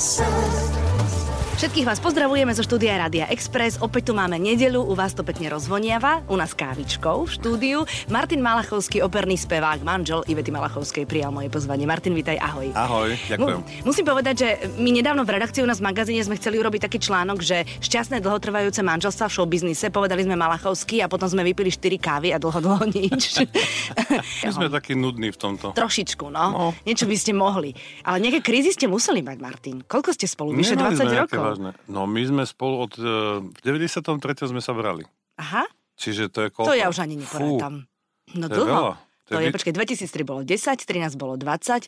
sun. Všetkých vás pozdravujeme zo štúdia Rádia Express. Opäť tu máme nedelu, u vás to pekne rozvoniava, u nás kávičkou v štúdiu. Martin Malachovský, operný spevák, manžel Ivety Malachovskej, prijal moje pozvanie. Martin, vítaj, ahoj. Ahoj, ďakujem. Mu, musím povedať, že my nedávno v redakcii u nás v magazíne sme chceli urobiť taký článok, že šťastné dlhotrvajúce manželstva v showbiznise. Povedali sme Malachovský a potom sme vypili 4 kávy a dlho, dlho nič. My sme takí nudní v tomto. Trošičku, no. no. Niečo by ste mohli. Ale nejaké krízy ste museli mať, Martin. Koľko ste spolu? Vyše 20 rokov vážne. No my sme spolu od... Uh, v 93. sme sa brali. Aha. Čiže to je koľko? To ja už ani neporátam. No to dlho. Je veľa. To, to je, je počkej, 2003 bolo 10, 13 bolo 20,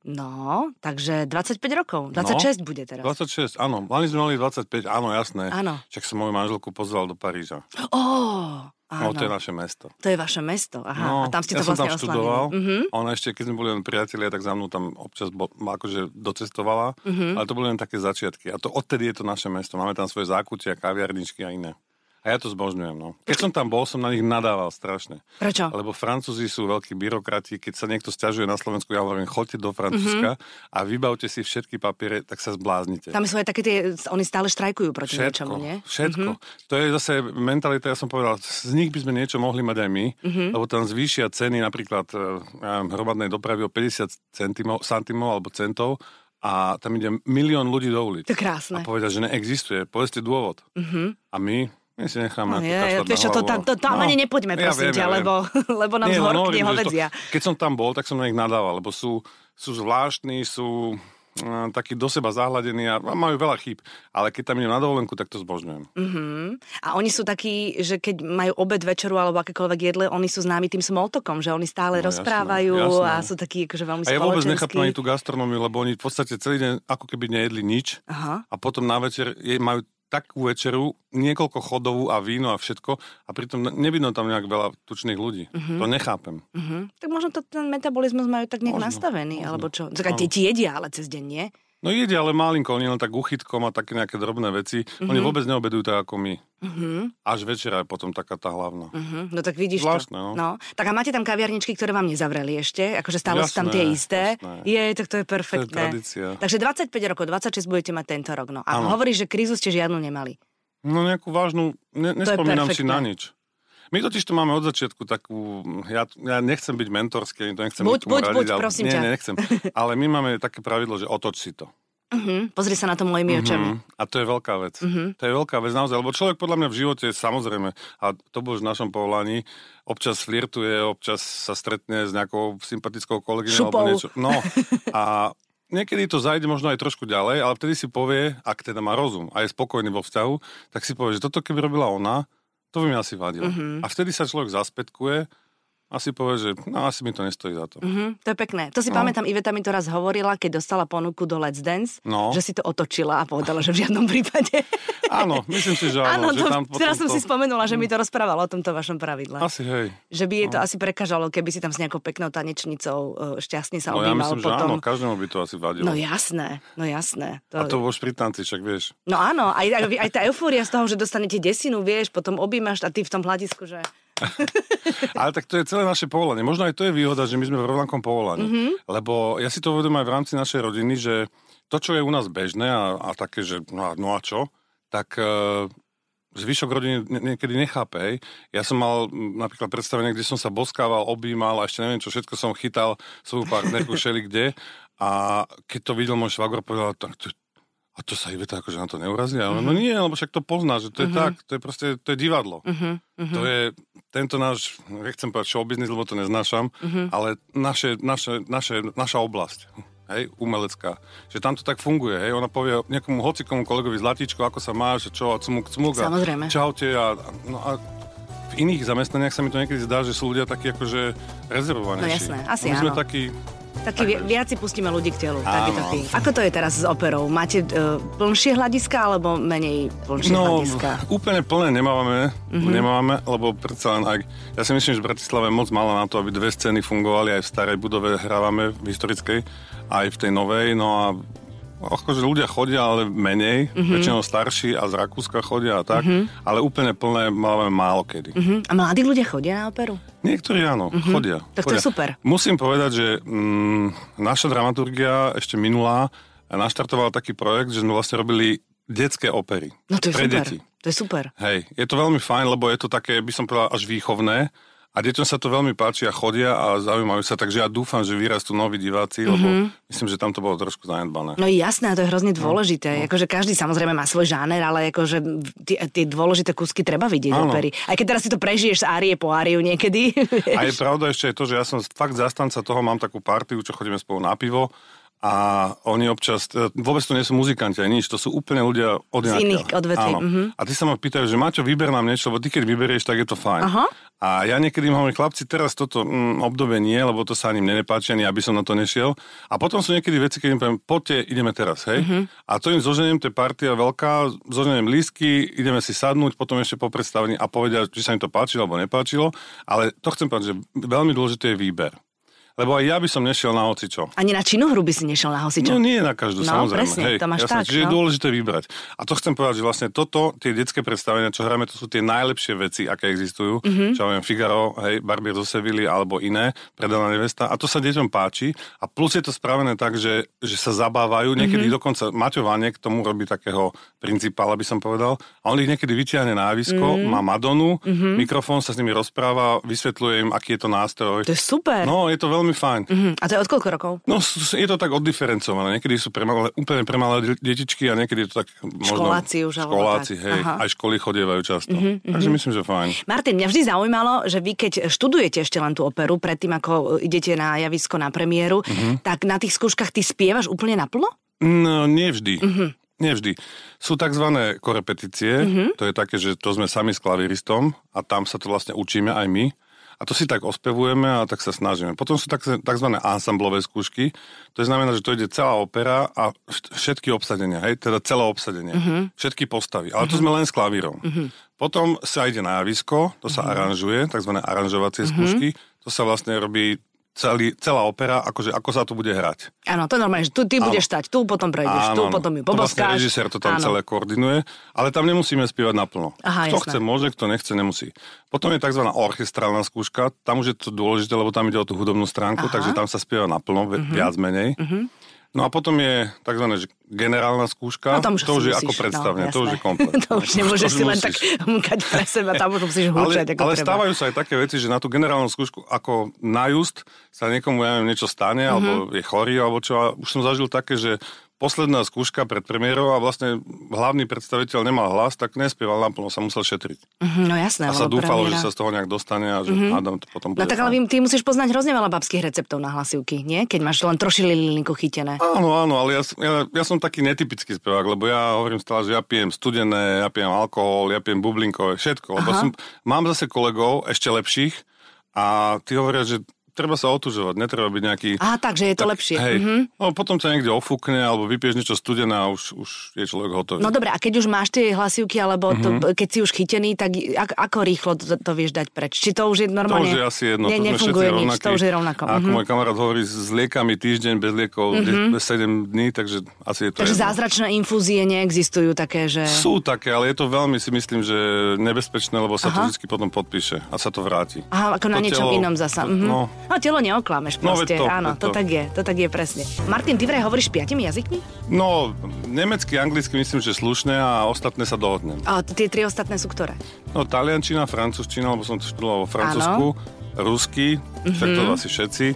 No, takže 25 rokov. 26 no, bude teraz. 26, áno. Mali sme mali 25, áno, jasné. Áno. Však som moju manželku pozval do Paríža. Oh, áno. No, to je naše mesto. To je vaše mesto, aha. No, a tam ste ja to vlastne som tam študoval. Uh-huh. Ona ešte, keď sme boli len priatelia, tak za mnou tam občas bo, akože docestovala. Uh-huh. Ale to boli len také začiatky. A to odtedy je to naše mesto. Máme tam svoje zákutia, kaviarničky a iné. A ja to zbožňujem, no. Keď som tam bol, som na nich nadával strašne. Prečo? Lebo Francúzi sú veľkí byrokrati, keď sa niekto stiažuje na Slovensku, ja hovorím, choďte do Francúzska mm-hmm. a vybavte si všetky papiere, tak sa zbláznite. Tam sú aj také tie, oni stále štrajkujú proti všetko, niečomu, nie? Všetko. Mm-hmm. To je zase mentalita, ja som povedal, z nich by sme niečo mohli mať aj my, mm-hmm. lebo tam zvýšia ceny napríklad e, ja hromadnej dopravy o 50 centimov, santimov alebo centov a tam ide milión ľudí do ulic. To krásne. A povedať, že neexistuje. Povedzte dôvod. Mm-hmm. A my my si necháme no, je, vieš, to, tam, to, tam no, ani nepoďme, prosím ja viem, ťa, ja lebo, lebo nám zhorkne hovedzia. Keď som tam bol, tak som na nich nadával, lebo sú, sú zvláštni, sú uh, takí do seba zahladení a majú veľa chýb. Ale keď tam idem na dovolenku, tak to zbožňujem. Uh-huh. A oni sú takí, že keď majú obed, večeru alebo akékoľvek jedle, oni sú známi tým smoltokom, že oni stále no, rozprávajú jasné, jasné. a sú takí akože veľmi A ja vôbec nechápem ani tú gastronómiu, lebo oni v podstate celý deň ako keby nejedli nič Aha. a potom na večer je, majú takú večeru, niekoľko chodovú a víno a všetko a pritom nevidno tam nejak veľa tučných ľudí. Uh-huh. To nechápem. Uh-huh. Tak možno to, ten metabolizmus majú tak nejak možno, nastavený, možno. alebo čo? Tak deti jedia, ale cez deň nie? No jedia, ale malinko, oni len tak uchytkom a také nejaké drobné veci. Uh-huh. Oni vôbec neobedujú tak ako my. Uh-huh. Až večera je potom taká tá hlavná. Uh-huh. No tak vidíš Zvláštne, to. No. no. Tak a máte tam kaviarničky, ktoré vám nezavreli ešte? Akože stále sú tam tie isté? Jasné. Je, tak to je perfektné. To je tradícia. Takže 25 rokov, 26 budete mať tento rok. No. A ano. hovoríš, že krízu ste žiadnu nemali. No nejakú vážnu, ne, nespomínam si na nič. My totiž to máme od začiatku takú, ja, ja nechcem byť mentorský, to nechcem buď, buď, radiť, buď, ale, prosím nie, ťa. Nie, nechcem. Ale my máme také pravidlo, že otoč si to. Uh-huh. Pozri sa na to mojimi uh-huh. očami. A to je veľká vec. Uh-huh. To je veľká vec naozaj, lebo človek podľa mňa v živote, samozrejme, a to bolo v našom povolaní, občas flirtuje, občas sa stretne s nejakou sympatickou kolegyňou alebo niečo. No, a niekedy to zajde možno aj trošku ďalej, ale vtedy si povie, ak teda má rozum a je spokojný vo vzťahu, tak si povie, že toto keby robila ona, to by mi asi vadilo. Uh-huh. A vtedy sa človek zaspetkuje asi povie, že no, asi mi to nestojí za to. Mm-hmm, to je pekné. To si no. pamätám, Iveta mi to raz hovorila, keď dostala ponuku do Let's Dance, no. že si to otočila a povedala, že v žiadnom prípade. áno, myslím si, že áno. áno že to, tam teraz som to... si spomenula, že mi to rozprávala o tomto vašom pravidle. Asi, hej. Že by je to no. asi prekážalo, keby si tam s nejakou peknou tanečnicou e, šťastne sa no, objímal. Ja myslím, potom. že áno, každému by to asi vadilo. No jasné, no jasné. To... A to vo špritanci, však vieš. No áno, aj, aj, aj tá eufória z toho, že dostanete desinu, vieš, potom objímaš a ty v tom hľadisku, že... Ale tak to je celé naše povolanie. Možno aj to je výhoda, že my sme v rovnakom povolaní. Mm-hmm. Lebo ja si to uvedomím aj v rámci našej rodiny, že to, čo je u nás bežné a, a také, že no a, no a čo, tak e, zvyšok rodiny niekedy nechápe. Ja som mal napríklad predstavenie, kde som sa boskával, objímal a ešte neviem čo, všetko som chytal svoju partnerku šeli kde. A keď to videl môj švagor, povedal, tak to, a to sa Iveta akože na to neurazí? Uh-huh. No nie, lebo však to pozná, že to je uh-huh. tak, to je proste, to je divadlo. Uh-huh. To je tento náš, nechcem povedať show business, lebo to neznášam, uh-huh. ale naše, naše, naše, naša oblasť hej, umelecká. Že tam to tak funguje, hej, ona povie nejakomu hocikomu kolegovi Zlatíčko, ako sa máš, čo, a cmuk, cmuk, a Samozrejme. čaute a, no a v iných zamestnaniach sa mi to niekedy zdá, že sú ľudia takí akože rezervovanejší. No jasné, asi My áno. sme takí Taký vi- viac si pustíme ľudí k telu. Taký, taký. Ako to je teraz s operou? Máte uh, plnšie hľadiska alebo menej plnšie no, hľadiska? úplne plné nemávame, mm-hmm. nemávame, lebo predsa len ak, ja si myslím, že Bratislava je moc málo na to, aby dve scény fungovali, aj v starej budove hrávame, v historickej, aj v tej novej, no a akože ľudia chodia, ale menej, mm-hmm. väčšinou starší a z Rakúska chodia a tak, mm-hmm. ale úplne plné máme málo kedy. Mm-hmm. A mladí ľudia chodia na operu? Niektorí áno, mm-hmm. chodia. Tak chodia. to je super. Musím povedať, že mm, naša dramaturgia ešte minulá naštartoval taký projekt, že sme vlastne robili detské opery. No to je pre super. deti. To je super. Hej, je to veľmi fajn, lebo je to také, by som povedal, až výchovné. A deťom sa to veľmi páči a chodia a zaujímajú sa, takže ja dúfam, že vyrastú noví diváci, lebo mm-hmm. myslím, že tam to bolo trošku zanedbané. No jasné, a to je hrozne dôležité. No. Akože každý samozrejme má svoj žáner, ale akože tie, tie dôležité kúsky treba vidieť Áno. opery. Aj keď teraz si to prežiješ z árie po áriu niekedy. A je pravda ešte aj to, že ja som fakt zastanca toho, mám takú partiu, čo chodíme spolu na pivo a oni občas, e, vôbec to nie sú muzikanti ani nič, to sú úplne ľudia od Z iných odvetví, mhm. A ty sa ma pýtajú, že Maťo, vyber nám niečo, lebo ty keď vyberieš, tak je to fajn. Aha. A ja niekedy im hovorím, chlapci, teraz toto mm, obdobie nie, lebo to sa ani mne nepáči, ani aby som na to nešiel. A potom sú niekedy veci, keď im poviem, poďte, ideme teraz, hej. Mhm. A to im zoženiem, to je partia veľká, zoženiem lístky, ideme si sadnúť, potom ešte po predstavení a povedia, či sa im to páčilo alebo nepáčilo. Ale to chcem povedať, že veľmi dôležité je výber. Lebo aj ja by som nešiel na hocičo. Ani na činu hru by si nešiel na hosičo. No nie na každú, No, samozrejme. presne, Hej, to máš jasné, tak, Čiže je no. dôležité vybrať. A to chcem povedať, že vlastne toto, tie detské predstavenia, čo hráme, to sú tie najlepšie veci, aké existujú. Mhm. Mm-hmm. Čo viem, Figaro, hej, Barbier zo Sevilly alebo iné, predaná nevesta. A to sa deťom páči. A plus je to spravené tak, že, že sa zabávajú. Niekedy Mhm. mm-hmm. dokonca Maťo Vanek tomu robí takého principála, by som povedal. A on ich niekedy vyťahne na javisko, Mhm. mm-hmm. má Madonu, mm-hmm. mikrofón sa s nimi rozpráva, vysvetľuje im, aký je to nástroj. To je super. No, je to veľmi fajn. Mhm. A to je od koľko rokov? No, je to tak oddiferencované. Niekedy sú pre malé, úplne pre malé de- detičky a niekedy je to tak možno... Školáci už, Školáci, tak. hej. Aha. Aj školy chodievajú často. Mm-hmm, Takže myslím, že fajn. Martin, mňa vždy zaujímalo, že vy keď študujete ešte len tú operu, predtým ako idete na javisko na premiéru, Mhm. tak na tých skúškach ty spievaš úplne naplno? No, nie vždy. Mhm. Mm-hmm. Nie vždy. Sú tzv. korepetície, Mhm. mm-hmm. to je také, že to sme sami s klaviristom a tam sa to vlastne učíme aj my. A to si tak ospevujeme a tak sa snažíme. Potom sú tzv. ansamblové skúšky. To znamená, že to ide celá opera a vš- všetky obsadenia, hej, teda celé obsadenie. Mhm. Mm-hmm. Všetky postavy. Ale to sme len s klavírom. Mm-hmm. Potom sa ide na javisko, to sa Mhm. aranžuje, tzv. aranžovacie skúšky. To sa vlastne robí celý, celá opera, akože ako sa tu bude hrať. Áno, to je normálne, že tu, ty budeš stať, tu potom prejdeš, tu potom ju To vlastne poboskáš. režisér to tam Áno. celé koordinuje, ale tam nemusíme spievať naplno. Aha, kto jasné. chce, môže, kto nechce, nemusí. Potom je tzv. orchestrálna skúška, tam už je to dôležité, lebo tam ide o tú hudobnú stránku, Aha. takže tam sa spieva naplno, uh-huh. viac menej. Uh-huh. No a potom je tzv. generálna skúška, No tam už to už je musíš, ako predstavne, no, to už je komplet. to už nemôžeš To si len musíš. tak mkať pre seba, tam už musíš Ale, húčať ako ale treba. stávajú sa aj také veci, že na tú generálnu skúšku ako na just sa niekomu, ja neviem, niečo stane, Mhm. alebo je chorý, alebo čo. A už som zažil také, že posledná skúška pred premiérou a vlastne hlavný predstaviteľ nemal hlas, tak nespieval naplno, sa musel šetriť. Mhm, no jasné, A sa dúfalo, premiéra- že sa z toho nejak dostane a že mm-hmm. hádam to potom No bude tak ale ty musíš poznať hrozne veľa babských receptov na hlasivky, nie? Keď máš len trošili linku chytené. Áno, áno, ale ja, ja, ja som taký netypický spevák, lebo ja hovorím stále, že ja pijem studené, ja pijem alkohol, ja pijem bublinkové, všetko. Lebo Aha. som, mám zase kolegov, ešte lepších, a tí hovoria, že treba sa otužovať, netreba byť nejaký... Aha, takže je to lepšie. Hej, Mhm. no, potom ťa niekde ofúkne, alebo vypieš niečo studené a už, už je človek hotový. No dobre, a keď už máš tie hlasivky, alebo to, Mhm. keď si už chytený, tak ako, ako rýchlo to, to vieš dať preč? Či to už je to normálne... už je asi jedno, ne, to nefunguje nič, rovnakí. to už je rovnako. A ako Mhm. môj kamarát hovorí, s liekami týždeň, bez liekov mm 7 dní, takže asi je to Takže jedno. zázračné infúzie neexistujú také, že... Sú také, ale je to veľmi si myslím, že nebezpečné, lebo sa Aha. to vždy potom podpíše a sa to vráti. Aha, ako na To niečom telo- inom zasa. to- mhm. no. No telo neoklameš No, proste. veď to, Áno, veď to to. tak je, to tak je presne. Martin, ty vraj hovoríš piatimi jazykmi? No, nemecky, anglicky myslím, že slušné a ostatné sa dohodnem. A tie tri ostatné sú ktoré? No, taliančina, francúzština, lebo som to študoval vo Francúzsku, rusky, však Mhm. to asi všetci.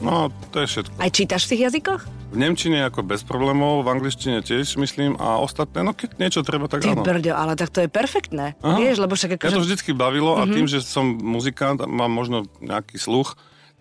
No, to je všetko. Aj čítaš v tých jazykoch? V Nemčine ako bez problémov, v angličtine tiež myslím a ostatné, no keď niečo treba, tak Ty áno. brďo, ale tak to je perfektné. Aha. Vieš, lebo však Mňa akože... to vždycky bavilo a tým, že som muzikant a mám možno nejaký sluch,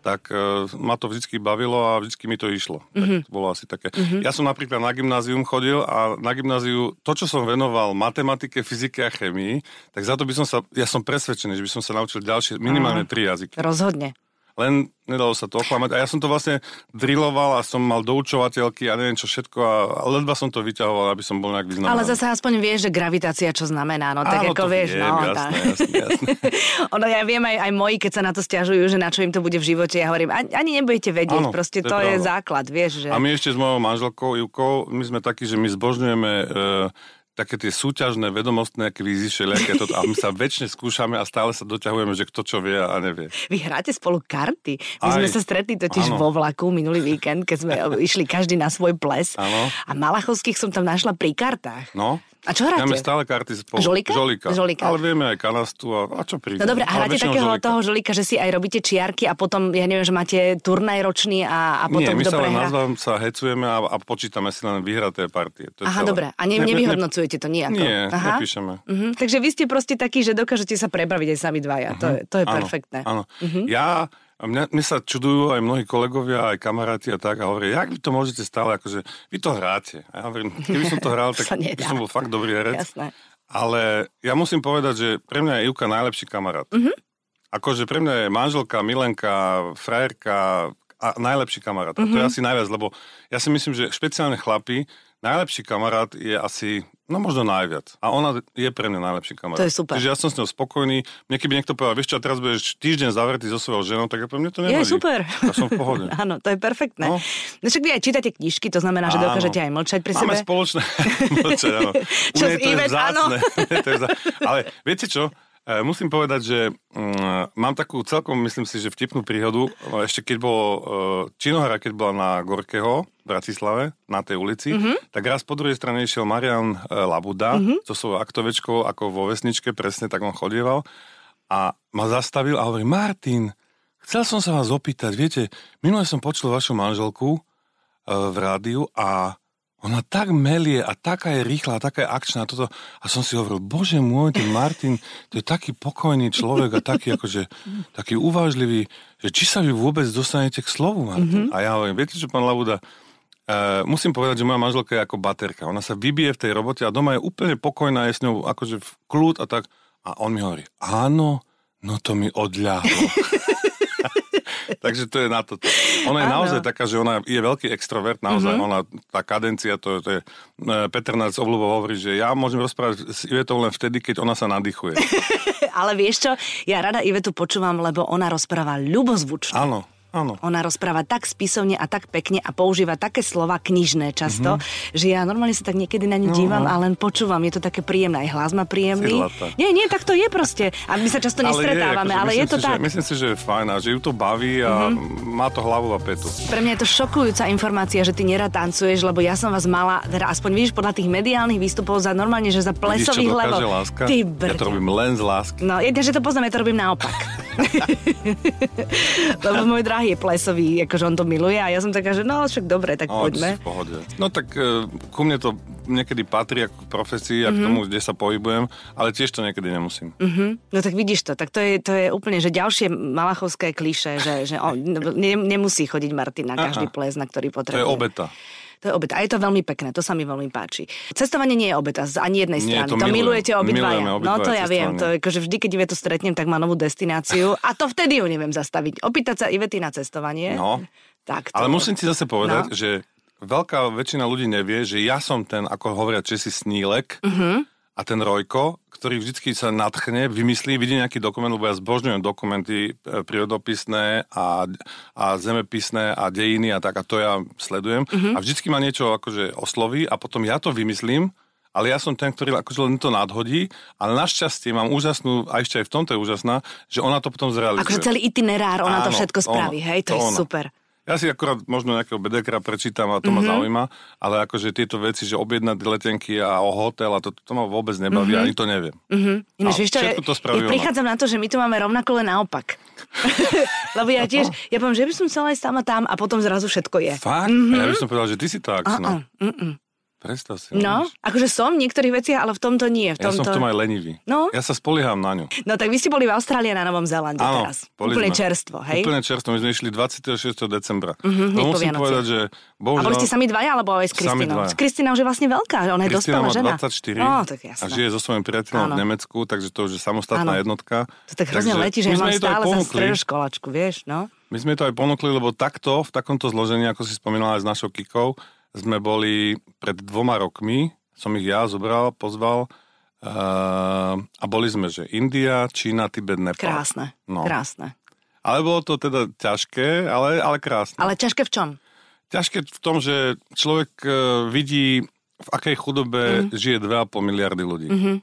tak uh, ma to vždycky bavilo a vždycky mi to išlo. Tak to bolo asi také. Ja som napríklad na gymnázium chodil a na gymnáziu to, čo som venoval matematike, fyzike a chemii, tak za to by som sa, ja som presvedčený, že by som sa naučil ďalšie, minimálne tri jazyky. Rozhodne. Len nedalo sa to oklamať. A ja som to vlastne drilloval a som mal doučovateľky a neviem čo všetko a ledva som to vyťahoval, aby som bol nejak vyznamenaný. Ale zase aspoň vieš, že gravitácia čo znamená, no tak Áno, ako to vieš, viem, no. jasné, tak. jasné, jasné. ono, ja viem aj, aj moji, keď sa na to stiažujú, že na čo im to bude v živote, ja hovorím, ani, ani nebudete vedieť, Áno, proste to je to je, základ, vieš, že... A my ešte s mojou manželkou Ivkou, my sme takí, že my zbožňujeme e, také tie súťažné vedomostné kvízy všelijaké toto, a my sa väčšine skúšame a stále sa doťahujeme, že kto čo vie a nevie. Vy hráte spolu karty. My Aj. sme sa stretli totiž Áno. vo vlaku minulý víkend, keď sme išli každý na svoj ples. Áno. A Malachovských som tam našla pri kartách. No, A čo hráte? máme stále karty spolu. Žolika? Žolika. Žolika. Ale vieme aj kanastu a, a čo príde. No dobre, a hráte takého žolika. toho žolika, že si aj robíte čiarky a potom, ja neviem, že máte turnaj ročný a, a Nie, potom my kto sa len navzájom sa hecujeme a, a počítame si len vyhraté partie. To Aha, celé. dobre. A ne, Ne- ne- nevyhodnocujete to nejako? Nie, Aha. nepíšeme. Mhm, takže vy ste proste takí, že dokážete sa prebaviť aj sami dvaja. To je, to je Áno, perfektné. Áno. Mhm. Ja, a mňa, mne sa čudujú aj mnohí kolegovia, aj kamaráti a tak a hovoria, jak vy to môžete stále, akože vy to hráte. A ja hovorím, keby som to hral, tak by som bol fakt dobrý herec. Jasné. Ale ja musím povedať, že pre mňa je Ivka najlepší kamarát. Mhm. Akože pre mňa je manželka, milenka, frajerka a najlepší kamarát. A to je Mhm. asi najviac, lebo ja si myslím, že špeciálne chlapi, najlepší kamarát je asi, no možno najviac. A ona je pre mňa najlepší kamarát. To je super. Čiže ja som s ňou spokojný. Mne keby niekto povedal, vieš čo, teraz budeš týždeň zavretý so svojou ženou, tak ja pre mňa to Je nevadí. super. Ja som v pohode. Áno, to je perfektné. No. No. však vy aj čítate knižky, to znamená, že Áno. dokážete aj mlčať pri Máme sebe. spoločné mlčať, áno. Čo s je Ivet, áno. je. Ale viete čo? E, Musím povedať, že mm, mám takú celkom, myslím si, že vtipnú príhodu. Ešte keď bol e, Činohra, keď bola na Gorkeho v Bratislave, na tej ulici, Mhm. mm-hmm. tak raz po druhej strane išiel Marian e, Labuda mm-hmm. so svojou aktovečkou, ako vo vesničke, presne tak on chodieval. A ma zastavil a hovorí, Martin, chcel som sa vás opýtať, viete, minule som počul vašu manželku v rádiu a ona tak melie a taká je rýchla a taká je akčná a toto. A som si hovoril, bože môj, ten Martin, to je taký pokojný človek a taký akože, taký uvážlivý, že či sa vy vôbec dostanete k slovu, Martin. Mm-hmm. A ja hovorím, viete čo, pán Labuda, Uh, musím povedať, že moja manželka je ako baterka. Ona sa vybije v tej robote a doma je úplne pokojná, je s ňou akože v kľud a tak. A on mi hovorí, áno, no to mi odľahlo. Takže to je na toto. Ona je Áno. naozaj taká, že ona je veľký extrovert, naozaj. Mm-hmm. Ona, tá kadencia, to, to je... e, Peter Nac obľúbo hovorí, že ja môžem rozprávať s Ivetou len vtedy, keď ona sa nadýchuje. Ale vieš čo, ja rada Ivetu počúvam, lebo ona rozpráva ľubozvučne. Áno, áno. Ona rozpráva tak spisovne a tak pekne a používa také slova knižné často, mm-hmm. že ja normálne sa tak niekedy na ňu dívam a len počúvam. Je to také príjemné. Aj hlas má príjemný. Nie, nie, tak to je proste. A my sa často nestretávame, ale je, akože myslím to si, tak. Že, myslím si, že je fajn a že ju to baví a mm-hmm. má to hlavu a petu. Pre mňa je to šokujúca informácia, že ty nerad tancuješ, lebo ja som vás mala, teda aspoň vidíš podľa tých mediálnych výstupov za normálne, že za plesových láska? Ty ja brďo. to robím len z lásky. No, jedne, že to poznám, ja to robím naopak. Lebo môj drahý je plesový, akože on to miluje a ja som taká, že no, však dobre, tak No, poďme. v pohode. No tak e, ku mne to niekedy patrí ako k profesii a k tomu, kde sa pohybujem, ale tiež to niekedy nemusím. Mhm. No tak vidíš to, tak to je, to je úplne, že ďalšie malachovské kliše, že, že on ne, nemusí chodiť Martin na každý Aha. ples, na ktorý To potrebuje. je obeta. To je obeta. A je to veľmi pekné, to sa mi veľmi páči. Cestovanie nie je obeta z ani jednej Nie, strany. to to milujete obidvaja. No to ja viem. To je, akože vždy, keď Ivetu stretnem, tak má novú destináciu. A to vtedy ju neviem zastaviť. Opýtať sa Ivety na cestovanie. No. Tak to... Ale musím ti zase povedať, No. že veľká väčšina ľudí nevie, že ja som ten, ako hovoria Česi, snílek Mhm. A ten Rojko, ktorý vždycky sa nadchne, vymyslí, vidí nejaký dokument, lebo ja zbožňujem dokumenty e, prírodopisné a, a zemepisné a dejiny a tak, a to ja sledujem. Mhm. A vždycky ma niečo akože osloví a potom ja to vymyslím, ale ja som ten, ktorý akože len to nadhodí, ale našťastie mám úžasnú, a ešte aj v tomto je úžasná, že ona to potom zrealizuje. Akože celý itinerár, ona to Áno, všetko spraví, ono, hej, to, to je ono. super. Ja si akorát možno nejakého bedekra prečítam a to Mhm. mm-hmm. ma zaujíma, ale akože tieto veci, že objednať letenky a o hotel a to, to ma vôbec nebaví, mm-hmm. ani to neviem. Mhm. Ináč, vieš to spraví ja ona. prichádzam na to, že my to máme rovnako len naopak. Lebo ja tiež, ja poviem, že by som chcela ísť tam a tam a potom zrazu všetko je. Fakt? Mm-hmm. A ja by som povedal, že ty si to Uh-uh, akčná. mm-mm. Predstav si. No, vidíš. akože som v niektorých veciach, ale v tomto nie. V Ja som tomto... v tom aj lenivý. No. Ja sa spolieham na ňu. No tak vy ste boli v Austrálii a na Novom Zélande Áno, teraz. boli Úplne sme. čerstvo, hej? Úplne čerstvo. My sme išli 26. decembra. Hneď no musím Vianoci. povedať, že A bohužiaľ... boli ste sami dvaja, alebo aj s Kristinou? S Kristinou už je vlastne veľká, ona je dospelá žena. 24 No, tak a jasné. žije so svojím priateľom Áno. v Nemecku, takže to už je samostatná Áno. jednotka. To tak hrozne letí, že ja mám stále za stredoškolačku, vieš, no? My sme to aj ponúkli, lebo takto, v takomto zložení, ako si spomínala aj s našou Kikou, sme boli pred dvoma rokmi, som ich ja zobral, pozval uh, a boli sme, že India, Čína, Tibet, Nepal. Krásne, No. krásne. Ale bolo to teda ťažké, ale, ale krásne. Ale ťažké v čom? Ťažké v tom, že človek uh, vidí v akej chudobe mm. žije 2,5 miliardy ľudí. Mm-hmm.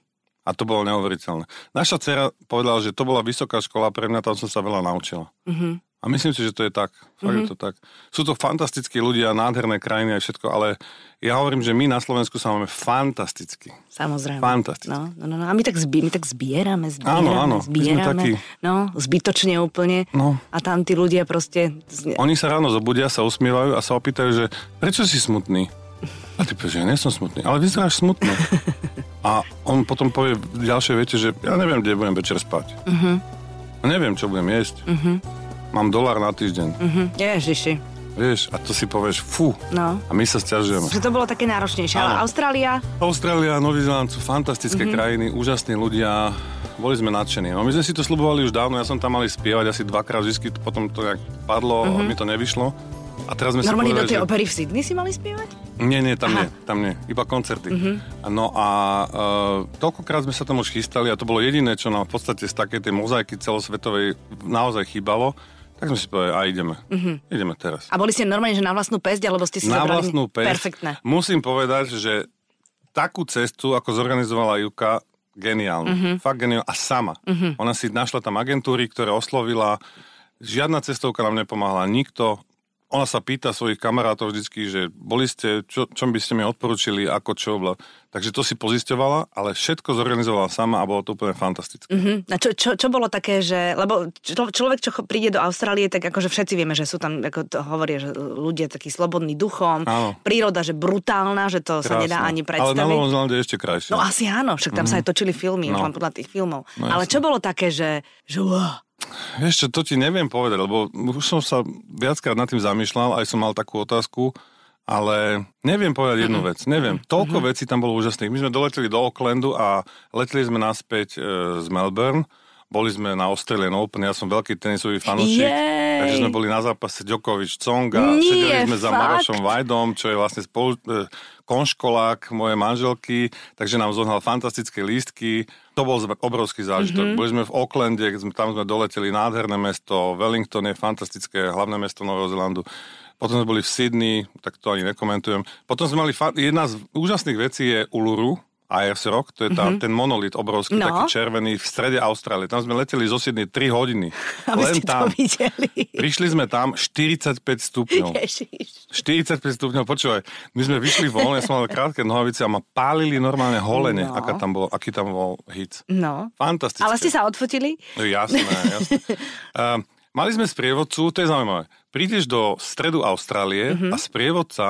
A to bolo neuveriteľné. Naša dcera povedala, že to bola vysoká škola, pre mňa tam som sa veľa naučila. Mm-hmm. A myslím si, že to je tak. Fakt mm-hmm. je to tak. Sú to fantastickí ľudia, nádherné krajiny a všetko, ale ja hovorím, že my na Slovensku sa máme fantasticky. Samozrejme. Fantasticky. No, no, no, a my tak, zbi- my tak zbierame, zbierame, áno, áno. zbierame. takí... No, zbytočne úplne. No. A tam tí ľudia proste... Oni sa ráno zobudia, sa usmievajú a sa opýtajú, že prečo si smutný? A ty povieš, že ja nie som smutný, ale vyzeráš smutno. a on potom povie v ďalšej vete, že ja neviem, kde budem večer spať. Uh-huh. A neviem, čo budem jesť. Uh-huh. Mám dolár na týždeň. Uh-huh. Ježiši. Vieš, a to si povieš, fú. No. A my sa stiažujeme. Že to bolo také náročnejšie. Ale Austrália? Austrália, Nový Zeland sú fantastické mm-hmm. krajiny, úžasní ľudia. Boli sme nadšení. No, my sme si to slubovali už dávno, ja som tam mali spievať asi dvakrát, vždy potom to nejak padlo mm-hmm. mhm. mi to nevyšlo. A teraz sme Normálne si povedali, do tej že... opery v Sydney si mali spievať? Nie, nie, tam Aha. nie, tam nie, iba koncerty. Mm-hmm. No a uh, toľkokrát sme sa tam už chystali a to bolo jediné, čo nám v podstate z takej tej mozaiky celosvetovej naozaj chýbalo tak sme si povedali, a ideme. Uh-huh. Ideme teraz. A boli ste normálne, že na vlastnú pesť, alebo ste si Na zobrali... vlastnú pesť. Perfektné. Musím povedať, že takú cestu, ako zorganizovala Juka, geniálna. Uh-huh. Fakt geniálna. A sama. Uh-huh. Ona si našla tam agentúry, ktoré oslovila. Žiadna cestovka nám nepomáhala. Nikto ona sa pýta svojich kamarátov vždycky, že boli ste, čo, čo by ste mi odporúčili, ako čo. Bla. Takže to si pozisťovala, ale všetko zorganizovala sama a bolo to úplne fantastické. Uh-huh. A čo, čo, čo bolo také, že, lebo čo, človek, čo príde do Austrálie, tak akože všetci vieme, že sú tam, ako to hovoria, že ľudia takí slobodní duchom, áno. príroda, že brutálna, že to Krásne. sa nedá ani predstaviť. Ale na Novom Zelande ešte krajšie. No asi áno, však tam uh-huh. sa aj točili filmy, no. podľa tých filmov. No, ale jasne. čo bolo také, že, že wow, Čo, to ti neviem povedať, lebo už som sa viackrát nad tým zamýšľal, aj som mal takú otázku, ale neviem povedať jednu vec. Neviem. Toľko mm-hmm. vecí tam bolo úžasných. My sme doleteli do Aucklandu a leteli sme naspäť e, z Melbourne. Boli sme na Australian Open, ja som veľký tenisový fanúšik, takže sme boli na zápase Djokovic, Tsonga, sedeli sme fakt? za Marošom Vajdom, čo je vlastne spolu, e, konškolák mojej manželky, takže nám zohnal fantastické lístky. To bol obrovský zážitok. Mm-hmm. Boli sme v Aucklande, tam sme doleteli nádherné mesto, Wellington je fantastické hlavné mesto Nového Zelandu. Potom sme boli v Sydney, tak to ani nekomentujem. Potom sme mali, fa- jedna z úžasných vecí je Uluru, Ayers Rock, to je tá, mm-hmm. ten monolit obrovský, no. taký červený v strede Austrálie. Tam sme leteli zo Sydney 3 hodiny. Aby Len ste tam. To videli. Prišli sme tam 45 stupňov. Ježiš. 45 stupňov, počúvaj, my sme vyšli von, ja som mal krátke nohavice a ma pálili normálne holene, no. aká tam bol, aký tam bol hit. No. Fantastické. Ale ste sa odfotili? No, jasné, jasné. uh, mali sme sprievodcu, to je zaujímavé. Prídeš do stredu Austrálie mm-hmm. a sprievodca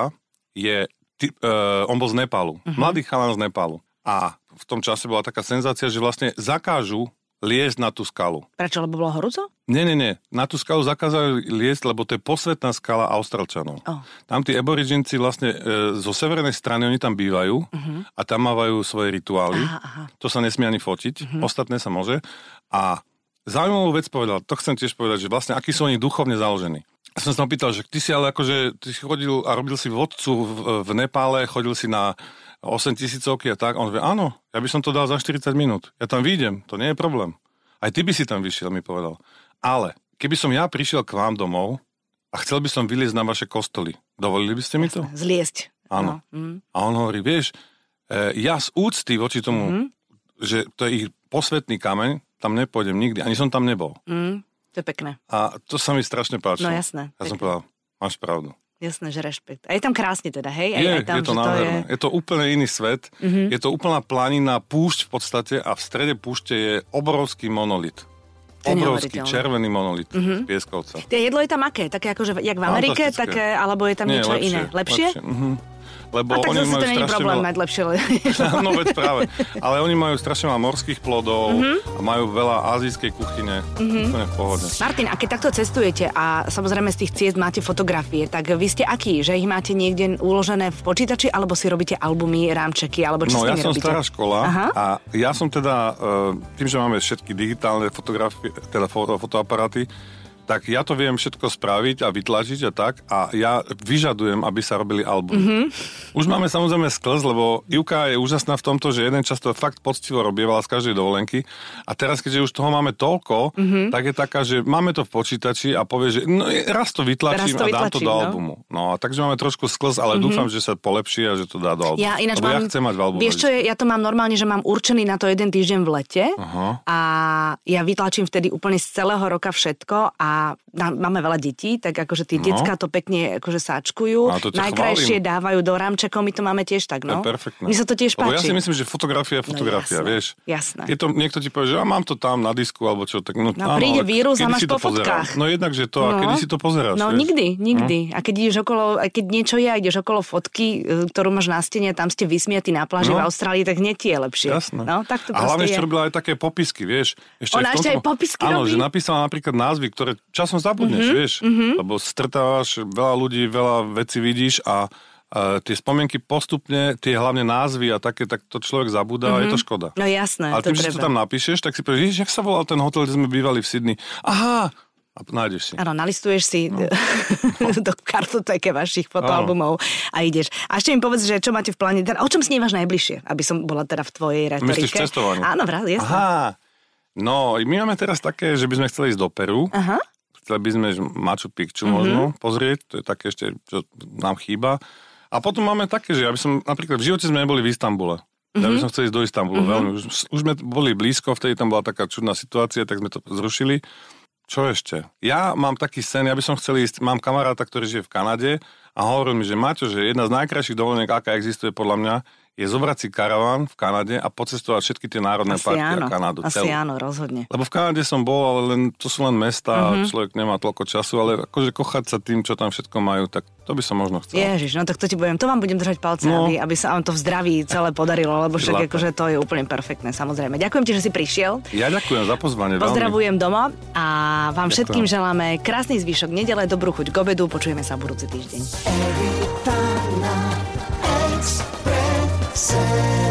je ty, uh, on bol z Nepálu. Uh-huh. Mladý chalan z Nepálu. A v tom čase bola taká senzácia, že vlastne zakážu liesť na tú skalu. Prečo, lebo bolo horúco? Nie, nie, nie. Na tú skalu zakázali liesť, lebo to je posvetná skala Australčanov. Oh. Tam tí aboriginci vlastne e, zo severnej strany, oni tam bývajú uh-huh. a tam mávajú svoje rituály. Aha, aha. To sa nesmie ani fotiť, uh-huh. ostatné sa môže. A zaujímavú vec povedal, to chcem tiež povedať, že vlastne akí sú oni duchovne založení. Ja som sa pýtal, že ty si ale akože, ty si chodil a robil si vodcu v, v Nepále, chodil si na 8 tisícovky a tak. On vie, áno, ja by som to dal za 40 minút. Ja tam vyjdem, to nie je problém. Aj ty by si tam vyšiel, mi povedal. Ale keby som ja prišiel k vám domov a chcel by som vyliezť na vaše kostoly, dovolili by ste mi to? Zliesť. Áno. No. Mm. A on hovorí, vieš, e, ja z úcty voči tomu, mm. že to je ich posvetný kameň, tam nepôjdem nikdy. Ani som tam nebol. Mm. To je pekné. A to sa mi strašne páčilo. No jasné. Ja pekné. som povedal, máš pravdu. Jasné, že rešpekt. A je tam krásne teda, hej? Aj, je, aj tam, je to nádherné. Je... je to úplne iný svet. Mm-hmm. Je to úplná planina, púšť v podstate a v strede púšte je obrovský monolit. Obrovský červený monolit mm-hmm. z pieskovca. Tie jedlo je tam aké? Také ako, že jak v Amerike, také, alebo je tam Nie, niečo lepšie, iné? Lepšie? lepšie. Mm-hmm lebo a tak oni majú to nie je problém veľa... mať lepšie No veď práve. Ale oni majú strašne veľa morských plodov mm-hmm. a majú veľa azijskej kuchyne. Mm-hmm. Úplne v pohode. Martin, a keď takto cestujete a samozrejme z tých ciest máte fotografie, tak vy ste akí? Že ich máte niekde uložené v počítači alebo si robíte albumy, rámčeky, alebo čo no, ja som robíte? stará škola Aha. a ja som teda, e, tým, že máme všetky digitálne fotografie, teda fotoaparáty, tak ja to viem všetko spraviť a vytlačiť a tak a ja vyžadujem, aby sa robili album. Mhm. Mm-hmm. Už máme samozrejme sklz, lebo Ivka je úžasná v tomto, že jeden čas to fakt poctivo robievala z každej dovolenky a teraz, keďže už toho máme toľko, Mhm. mm-hmm. tak je taká, že máme to v počítači a povie, že no, raz to vytlačím Raz to a dám to vytlačím, do no. albumu. No a takže máme trošku sklz, ale mm-hmm. dúfam, že sa polepší a že to dá do albumu. Ja ináč lebo mám, ja chcem mať v. Vieš čo, ja to mám normálne, že mám určený na to jeden týždeň v lete Aha. a ja vytlačím vtedy úplne z celého roka všetko a na, máme veľa detí, tak akože tí No. decka to pekne akože sáčkujú. A to Najkrajšie chválim. dávajú do rámčekov, my to máme tiež tak, To no. je perfektné. Mne sa to tiež Lebo páči. ja si myslím, že fotografia je fotografia, jasné, vieš. jasné. Je to, niekto ti povie, že a mám to tam na disku, alebo čo, tak no, No, áno, príde vírus a máš to po fotkách. pozeráš? No jednak, že to, a kedy si to pozeráš, No vieš? nikdy, nikdy. A keď ideš okolo, a keď niečo je a ideš okolo fotky, e, ktorú máš na stene tam ste vysmiatí na pláži No. v Austrálii, tak hneď je lepšie. Jasné. No, tak to a hlavne je. robila aj také popisky, vieš. Ešte Ona ešte aj popisky Áno, že napísala napríklad názvy, ktoré časom zabudneš, Mhm, vieš. Lebo stretávaš veľa ľudí, veľa vecí vidíš a tie spomienky postupne, tie hlavne názvy a také, tak to človek zabúda a je to škoda. No jasné, Ale to tým, že si to treba. tam napíšeš, tak si povieš, "Ježiš, jak sa volal ten hotel, kde sme bývali v Sydney. Aha, a nájdeš si. Áno, nalistuješ si no. do kartotéke vašich fotoalbumov a ideš. A ešte mi povedz, že čo máte v pláne, teda, o čom snívaš najbližšie, aby som bola teda v tvojej retorike. Myslíš cestovanie? Áno, vrát, jasné. Aha, no, my máme teraz také, že by sme chceli ísť do Peru. Aha. Chceli by sme Machu Picchu Mhm. možno pozrieť, to je také ešte, čo nám chýba. A potom máme také, že aby som, napríklad v živote sme neboli v Istambule. Ja Mhm. by som chcel ísť do Istanbulu veľmi. Už, už sme boli blízko, vtedy tam bola taká čudná situácia, tak sme to zrušili. Čo ešte? Ja mám taký sen, ja by som chcel ísť, mám kamaráta, ktorý žije v Kanade a hovoril mi, že Maťo, že jedna z najkrajších dovoleniek, aká existuje podľa mňa, je zobrať si karaván v Kanade a pocestovať všetky tie národné Asi parky áno, a Kanadu. asi celú. áno, rozhodne. Lebo v Kanade som bol, ale len, to sú len mesta Mhm. a človek nemá toľko času, ale akože kochať sa tým, čo tam všetko majú, tak to by som možno chcel. Ježiš, no tak to ti budem, to vám budem držať palce, No. aby, aby sa vám to v zdraví celé podarilo, lebo však Zlaté. akože to je úplne perfektné, samozrejme. Ďakujem ti, že si prišiel. Ja ďakujem za pozvanie. veľmi. Pozdravujem doma a vám Ďakujem. všetkým želáme krásny zvyšok nedele, dobrú chuť k obedu, počujeme sa budúci týždeň. Every time I Say.